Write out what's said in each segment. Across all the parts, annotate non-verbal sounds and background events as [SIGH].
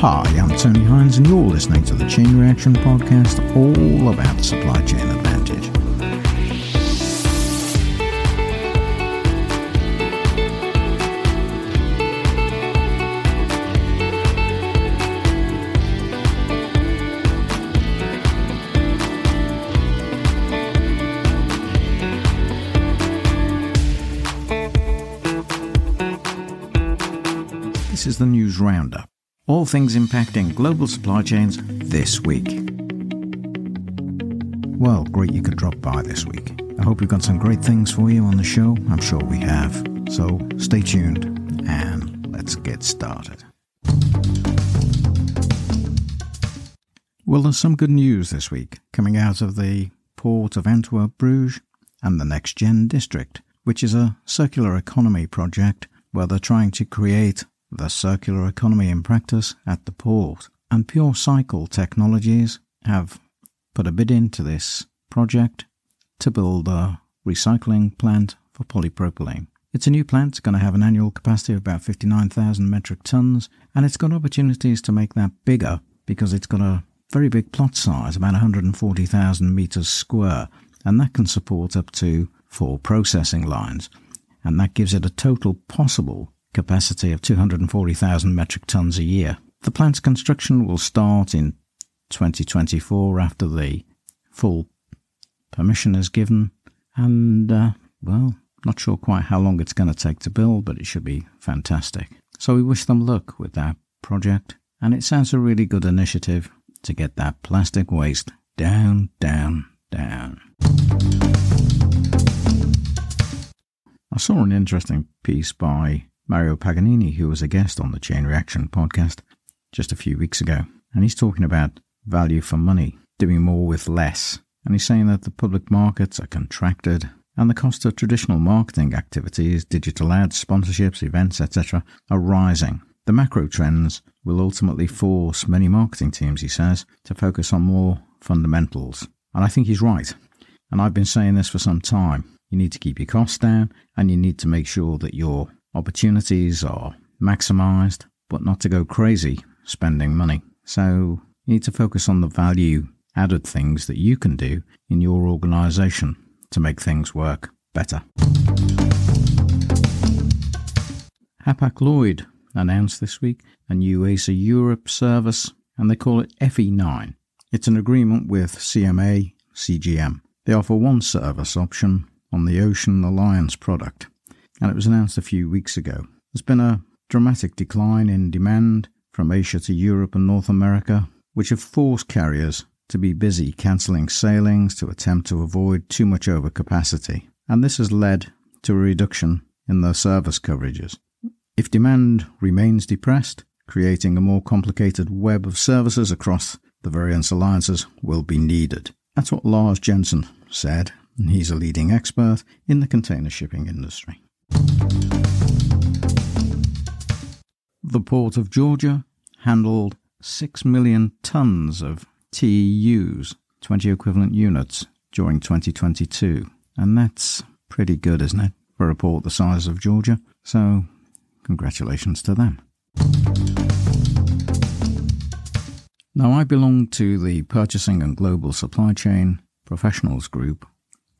Hi, I'm Tony Hines, and you're listening to the Chain Reaction Podcast, all about supply chain advantage. This is the news roundup. All things impacting global supply chains this week. Well, great you could drop by this week. I hope we've got some great things for you on the show. I'm sure we have. So stay tuned and let's get started. Well, there's some good news this week coming out of the port of Antwerp Bruges and the Next Gen District, which is a circular economy project where they're trying to create the circular economy in practice at the port. And PureCycle Technologies have put a bid into this project to build a recycling plant for polypropylene. It's a new plant, it's going to have an annual capacity of about 59,000 metric tons, and it's got opportunities to make that bigger because it's got a very big plot size, about 140,000 metres square, and that can support up to four processing lines and that gives it a total possible capacity of 240,000 metric tons a year. The plant's construction will start in 2024 after the full permission is given, and uh, well, not sure quite how long it's going to take to build, but it should be fantastic. So we wish them luck with that project, and it sounds a really good initiative to get that plastic waste down, down, down. I saw an interesting piece by Mario Paganini, who was a guest on the Chain Reaction podcast just a few weeks ago, and he's talking about value for money, doing more with less. And he's saying that the public markets are contracted and the cost of traditional marketing activities, digital ads, sponsorships, events, etc., are rising. The macro trends will ultimately force many marketing teams, he says, to focus on more fundamentals. And I think he's right. And I've been saying this for some time. You need to keep your costs down and you need to make sure that your opportunities are maximized, but not to go crazy spending money. So you need to focus on the value added things that you can do in your organization to make things work better. Hapag Lloyd announced this week a new ACER Europe service, and they call it FE9. It's an agreement with CMA CGM. They offer one service option on the Ocean Alliance product, and it was announced a few weeks ago. There's been a dramatic decline in demand from Asia to Europe and North America, which have forced carriers to be busy cancelling sailings to attempt to avoid too much overcapacity, and this has led to a reduction in their service coverages. If demand remains depressed, creating a more complicated web of services across the various alliances will be needed. That's what Lars Jensen said and he's a leading expert in the container shipping industry. The Port of Georgia handled 6 million tons of TEUs, 20 equivalent units, during 2022. And that's pretty good, isn't it, for a port the size of Georgia? So, congratulations to them. Now, I belong to the Purchasing and Global Supply Chain Professionals Group,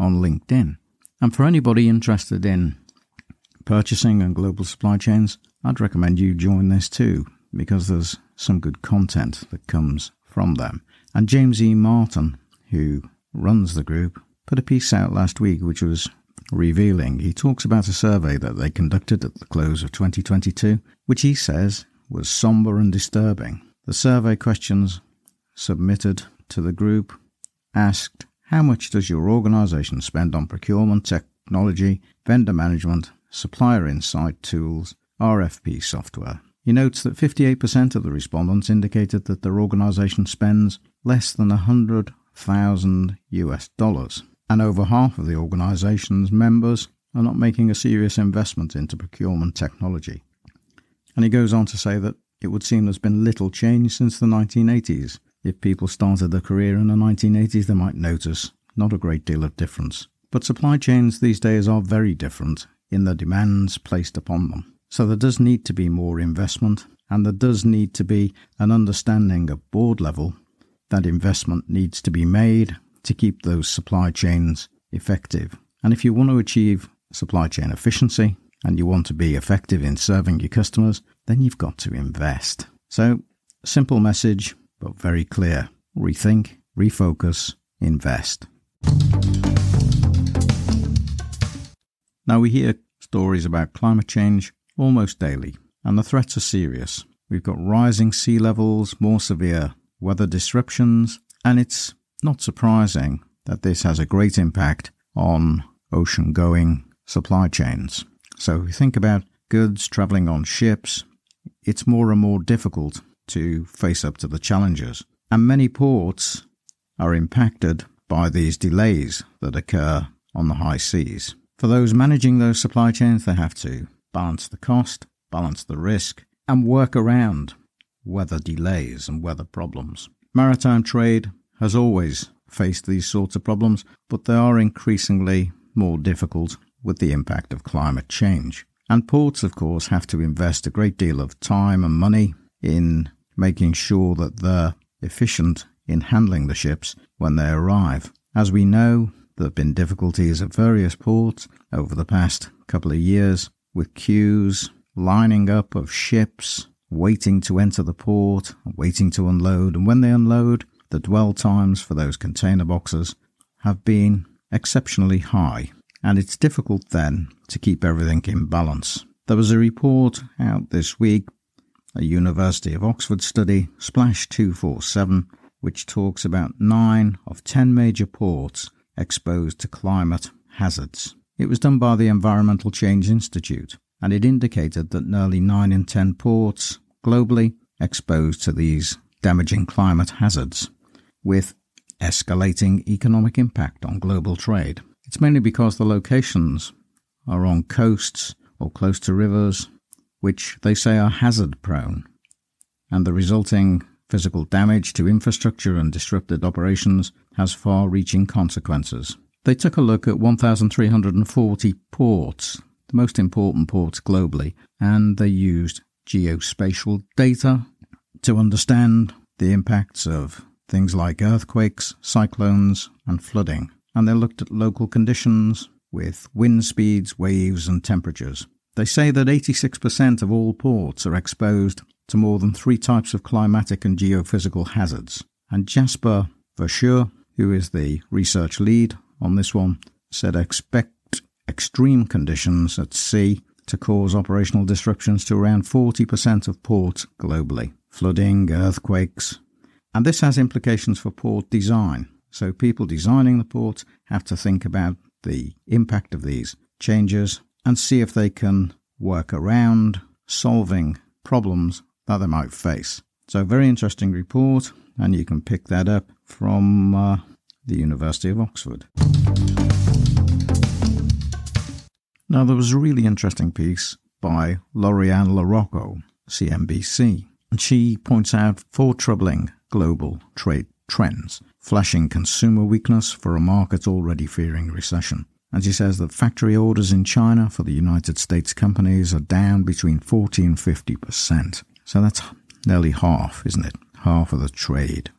on LinkedIn. And for anybody interested in purchasing and global supply chains, I'd recommend you join this too, because there's some good content that comes from them. And James E. Martin, who runs the group, put a piece out last week which was revealing. He talks about a survey that they conducted at the close of 2022, which he says was somber and disturbing. The survey questions submitted to the group asked how much does your organization spend on procurement, technology, vendor management, supplier insight tools, RFP software? He notes that 58% of the respondents indicated that their organization spends less than 100,000 US dollars, and over half of the organization's members are not making a serious investment into procurement technology. And he goes on to say that it would seem there's been little change since the 1980s, if people started their career in the 1980s, they might notice not a great deal of difference. But supply chains these days are very different in the demands placed upon them. So there does need to be more investment And there does need to be an understanding at board level that investment needs to be made to keep those supply chains effective. And if you want to achieve supply chain efficiency and you want to be effective in serving your customers, then you've got to invest. So, simple message, but very clear. Rethink, refocus, invest. Now, we hear stories about climate change almost daily, and the threats are serious. We've got rising sea levels, more severe weather disruptions, and it's not surprising that this has a great impact on ocean going supply chains. So, if you think about goods travelling on ships, it's more and more difficult to face up to the challenges. And many ports are impacted by these delays that occur on the high seas. For those managing those supply chains, they have to balance the cost, balance the risk, and work around weather delays and weather problems. Maritime trade has always faced these sorts of problems, but they are increasingly more difficult with the impact of climate change. And ports, of course, have to invest a great deal of time and money in making sure that they're efficient in handling the ships when they arrive. As we know, there have been difficulties at various ports over the past couple of years with queues, lining up of ships, waiting to enter the port, waiting to unload, and when they unload, the dwell times for those container boxes have been exceptionally high and it's difficult then to keep everything in balance. There was a report out this week, a University of Oxford study, Splash 247, which talks about 9 of 10 major ports exposed to climate hazards. It was done by the Environmental Change Institute, and it indicated that nearly 9 in 10 ports globally exposed to these damaging climate hazards, with escalating economic impact on global trade. It's mainly because the locations are on coasts or close to rivers, which they say are hazard prone, and the resulting physical damage to infrastructure and disrupted operations has far reaching consequences. They took a look at 1,340 ports, the most important ports globally, and they used geospatial data to understand the impacts of things like earthquakes, cyclones, and flooding and they looked at local conditions with wind speeds, waves, and temperatures. They say that 86% of all ports are exposed to more than three types of climatic and geophysical hazards. And Jasper Verschuur, who is the research lead on this one, said expect extreme conditions at sea to cause operational disruptions to around 40% of ports globally. Flooding, earthquakes. And this has implications for port design. So people designing the port have to think about the impact of these changes and see if they can work around solving problems that they might face. So, very interesting report, and you can pick that up from uh, the University of Oxford. Now, there was a really interesting piece by Lori Ann LaRocco, CNBC, and she points out four troubling global trade trends, flashing consumer weakness for a market already fearing recession. And she says that factory orders in China for the United States companies are down between 40 and 50%. So that's nearly half, isn't it? Half of the trade,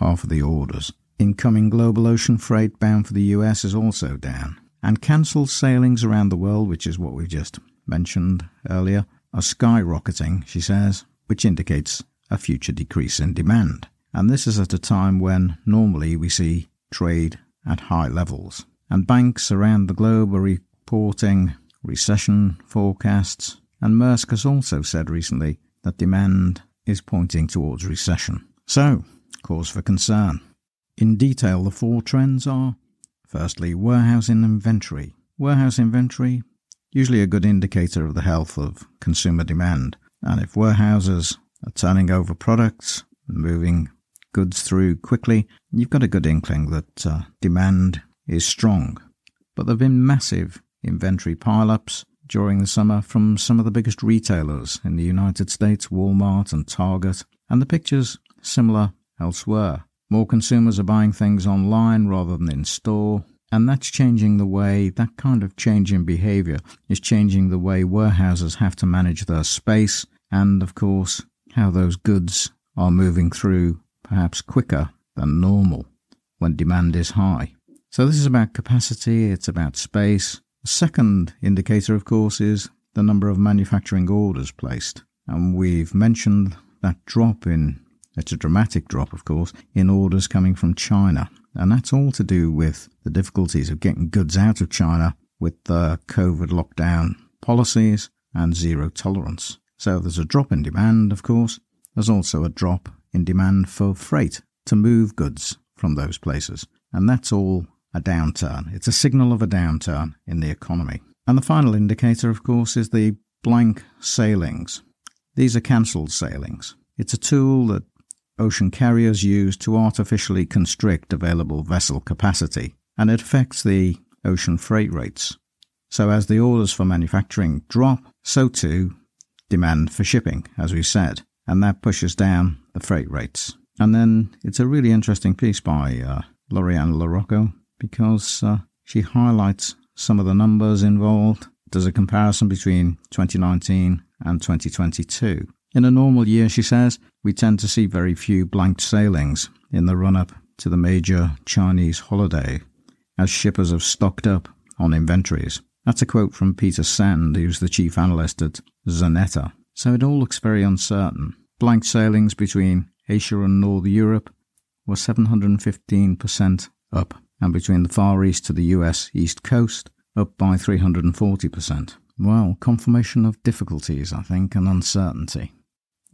half of the orders. Incoming global ocean freight bound for the US is also down. And cancelled sailings around the world, which is what we've just mentioned earlier, are skyrocketing, she says, which indicates a future decrease in demand. And this is at a time when normally we see trade at high levels. And banks around the globe are reporting recession forecasts. And Maersk has also said recently that demand is pointing towards recession. So, cause for concern. In detail, the four trends are firstly, warehousing inventory. Warehouse inventory, usually a good indicator of the health of consumer demand. And if warehouses are turning over products, moving goods through quickly, you've got a good inkling that uh, demand is strong. But there have been massive inventory pile-ups during the summer from some of the biggest retailers in the United States, Walmart and Target, and the picture's similar elsewhere. More consumers are buying things online rather than in store, and that's changing the way, that kind of change in behavior is changing the way warehouses have to manage their space and of course, how those goods are moving through perhaps quicker than normal when demand is high. So, this is about capacity, it's about space. The second indicator, of course, is the number of manufacturing orders placed. And we've mentioned that drop in, it's a dramatic drop, of course, in orders coming from China. And that's all to do with the difficulties of getting goods out of China with the COVID lockdown policies and zero tolerance. So there's a drop in demand, of course. There's also a drop in demand for freight to move goods from those places. And that's all a downturn. It's a signal of a downturn in the economy. And the final indicator, of course, is the blank sailings. These are cancelled sailings. It's a tool that ocean carriers use to artificially constrict available vessel capacity, and it affects the ocean freight rates. So, as the orders for manufacturing drop, so too demand for shipping, as we said, and that pushes down the freight rates. And then it's a really interesting piece by uh, Lori Ann LaRocco because uh, she highlights some of the numbers involved. does a comparison between 2019 and 2022. In a normal year, she says, we tend to see very few blanked sailings in the run up to the major Chinese holiday, as shippers have stocked up on inventories. That's a quote from Peter Sand, who's the chief analyst at Xeneta. So it all looks very uncertain. Blank sailings between Asia and North Europe were 715% up, and between the Far East to the US East Coast, up by 340%. Well, confirmation of difficulties, I think, and uncertainty.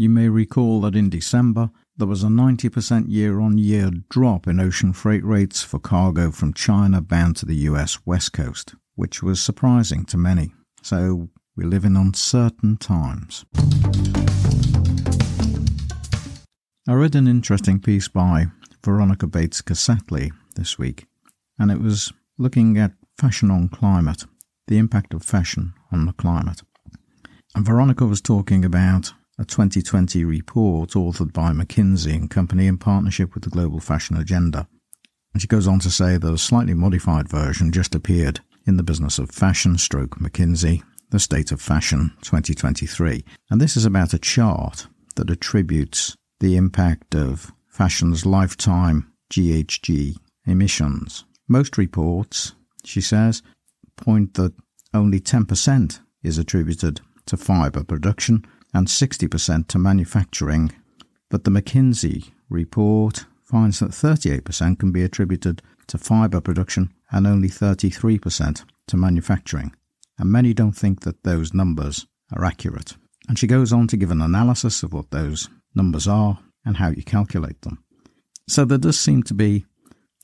You may recall that in December, there was a 90% year on year drop in ocean freight rates for cargo from China bound to the US West Coast, which was surprising to many. So we live in uncertain times. I read an interesting piece by Veronica Bates Kassatly this week, and it was looking at fashion on climate, the impact of fashion on the climate. And Veronica was talking about a 2020 report authored by McKinsey and Company in partnership with the Global Fashion Agenda. And she goes on to say that a slightly modified version just appeared in the business of fashion stroke McKinsey, the state of fashion 2023. And this is about a chart that attributes the impact of fashion's lifetime GHG emissions. Most reports, she says, point that only 10% is attributed to fibre production and 60% to manufacturing, but the McKinsey report finds that 38% can be attributed to fibre production and only 33% to manufacturing. And many don't think that those numbers are accurate. And she goes on to give an analysis of what those numbers are and how you calculate them. So there does seem to be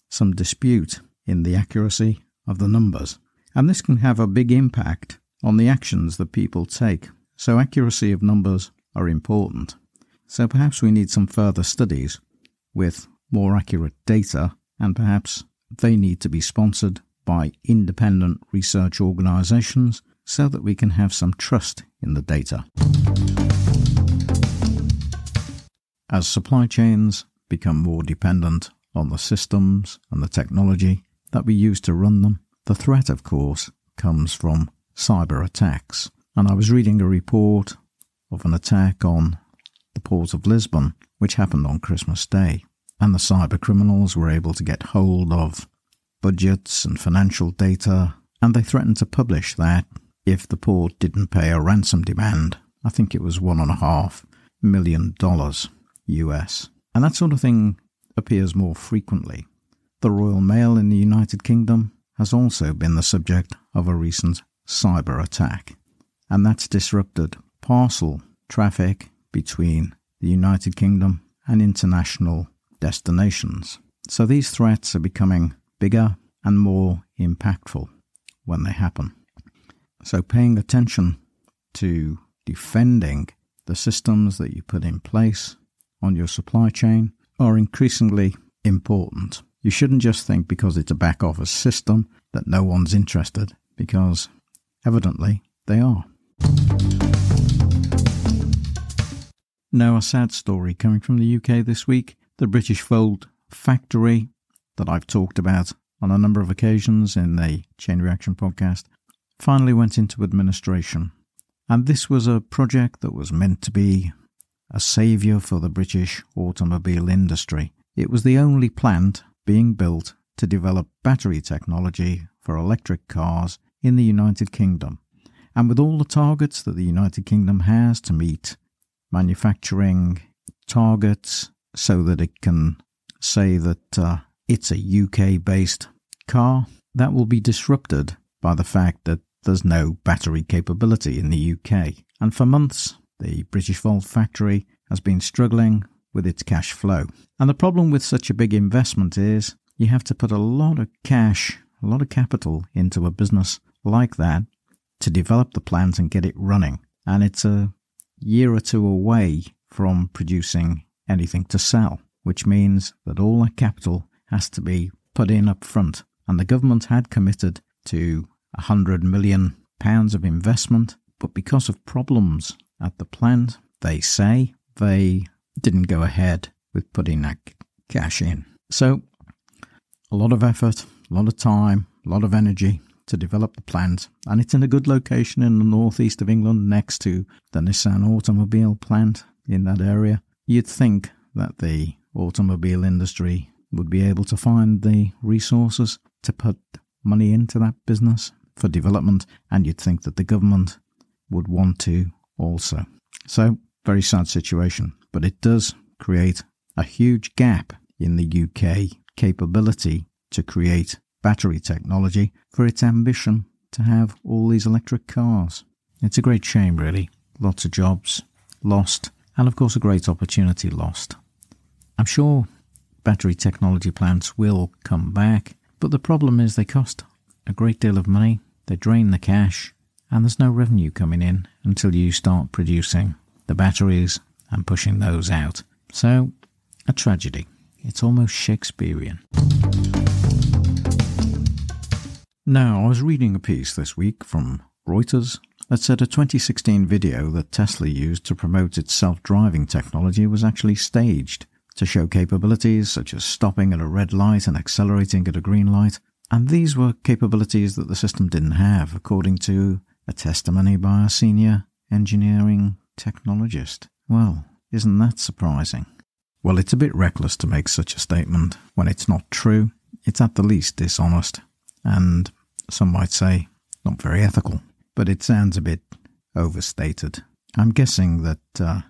some dispute in the accuracy of the numbers. And this can have a big impact on the actions that people take so accuracy of numbers are important. So perhaps we need some further studies with more accurate data, and perhaps they need to be sponsored by independent research organisations so that we can have some trust in the data. As supply chains become more dependent on the systems and the technology that we use to run them, the threat, of course, comes from cyber attacks. And I was reading a report of an attack on the port of Lisbon, which happened on Christmas Day. And the cyber criminals were able to get hold of budgets and financial data, and they threatened to publish that if the port didn't pay a ransom demand. I think it was one and a half million dollars US. And that sort of thing appears more frequently. The Royal Mail in the United Kingdom has also been the subject of a recent cyber attack and that's disrupted parcel traffic between the United Kingdom and international destinations. So these threats are becoming bigger and more impactful when they happen. So paying attention to defending the systems that you put in place on your supply chain are increasingly important. You shouldn't just think because it's a back office system that no one's interested, because evidently they are. Now, a sad story coming from the UK this week. The Britishvolt factory that I've talked about on a number of occasions in the Chain Reaction podcast finally went into administration And this was a project that was meant to be a saviour for the British automobile industry. It was the only plant being built to develop battery technology for electric cars in the United Kingdom. And with all the targets that the United Kingdom has to meet manufacturing targets so that it can say that uh, it's a UK based car, that will be disrupted by the fact that there's no battery capability in the UK. And for months, the Britishvolt factory has been struggling with its cash flow. And the problem with such a big investment is you have to put a lot of cash, a lot of capital into a business like that to develop the plant and get it running. And it's a year or two away from producing anything to sell, which means that all that capital has to be put in up front. And the government had committed to a hundred million pounds of investment, but because of problems at the plant, they say they didn't go ahead with putting that cash in. So, a lot of effort, a lot of time, a lot of energy to develop the plant, and it's in a good location in the northeast of England next to the Nissan automobile plant in that area. You'd think that the automobile industry would be able to find the resources to put money into that business for development, and you'd think that the government would want to also. So, very sad situation, but it does create a huge gap in the UK capability to create battery technology for its ambition to have all these electric cars. It's a great shame, really. Lots of jobs lost, and of course, a great opportunity lost. I'm sure battery technology plants will come back, but the problem is they cost a great deal of money, they drain the cash, and there's no revenue coming in until you start producing the batteries and pushing those out. So, a tragedy. It's almost Shakespearean. Now, I was reading a piece this week from Reuters that said a 2016 video that Tesla used to promote its self driving technology was actually staged to show capabilities such as stopping at a red light and accelerating at a green light. And these were capabilities that the system didn't have, according to a testimony by a senior engineering technologist. Well, isn't that surprising? Well, it's a bit reckless to make such a statement when it's not true. It's at the least dishonest, and some might say not very ethical, but it sounds a bit overstated. I'm guessing that uh,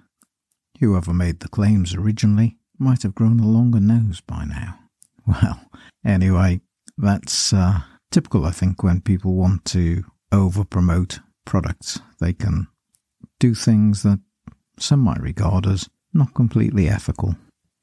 whoever made the claims originally might have grown a longer nose by now. [LAUGHS] Well, anyway, that's uh, typical, I think, when people want to over promote products. They can do things that some might regard as not completely ethical.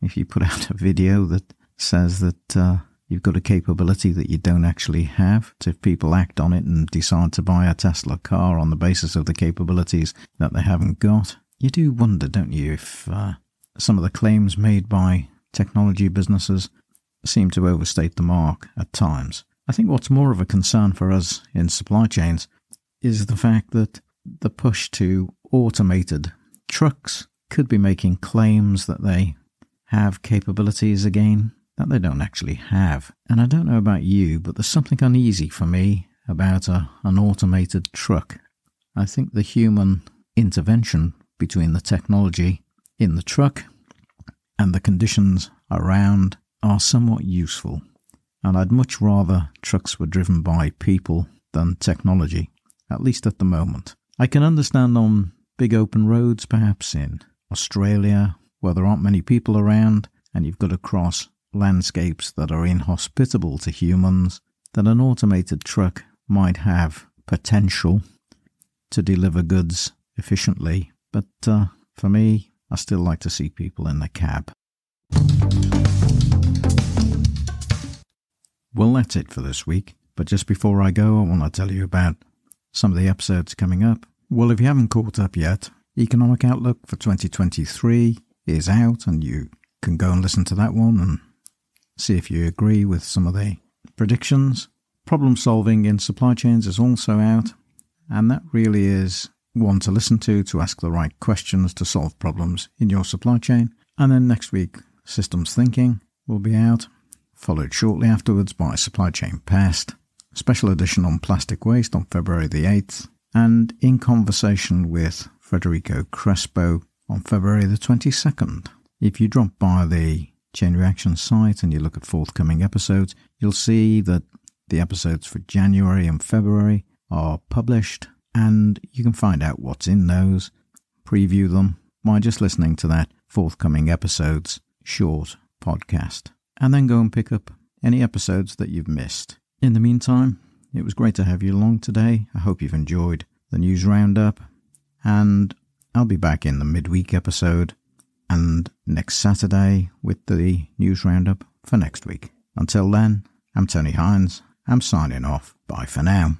If you put out a video that says that uh, you've got a capability that you don't actually have, if people act on it and decide to buy a Tesla car on the basis of the capabilities that they haven't got, you do wonder, don't you, if uh, some of the claims made by technology businesses seem to overstate the mark at times. I think what's more of a concern for us in supply chains is the fact that the push to automated trucks could be making claims that they have capabilities again that they don't actually have. And I don't know about you, but there's something uneasy for me about a, an automated truck. I think the human intervention between the technology in the truck and the conditions around are somewhat useful. And I'd much rather trucks were driven by people than technology at least at the moment. I can understand on big open roads, perhaps in Australia, where there aren't many people around and you've got to cross landscapes that are inhospitable to humans, that an automated truck might have potential to deliver goods efficiently. But uh, for me, I still like to see people in the cab. Well, that's it for this week. But just before I go, I want to tell you about some of the episodes coming up. Well, if you haven't caught up yet, Economic Outlook for 2023 is out, and you can go and listen to that one and see if you agree with some of the predictions. Problem solving in supply chains is also out, and that really is one to listen to to ask the right questions to solve problems in your supply chain. And then next week, Systems Thinking will be out, followed shortly afterwards by Supply Chain Pest special edition on plastic waste on February the 8th, and in conversation with Federico Crespo on February the 22nd. If you drop by the Chain Reaction site and you look at forthcoming episodes, you'll see that the episodes for January and February are published, and you can find out what's in those, preview them by just listening to that forthcoming episodes short podcast, and then go and pick up any episodes that you've missed. In the meantime, it was great to have you along today. I hope you've enjoyed the news roundup, and I'll be back in the midweek episode and next Saturday with the news roundup for next week. Until then, I'm Tony Hines. I'm signing off. Bye for now.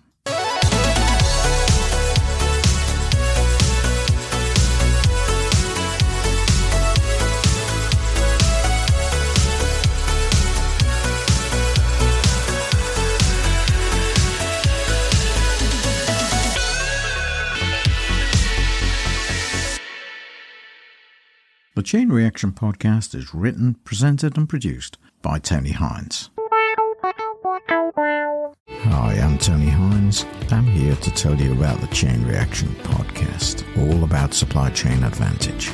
The Chain Reaction podcast is written, presented, and produced by Tony Hines. Hi, I'm Tony Hines. I'm here to tell you about the Chain Reaction podcast, all about supply chain advantage.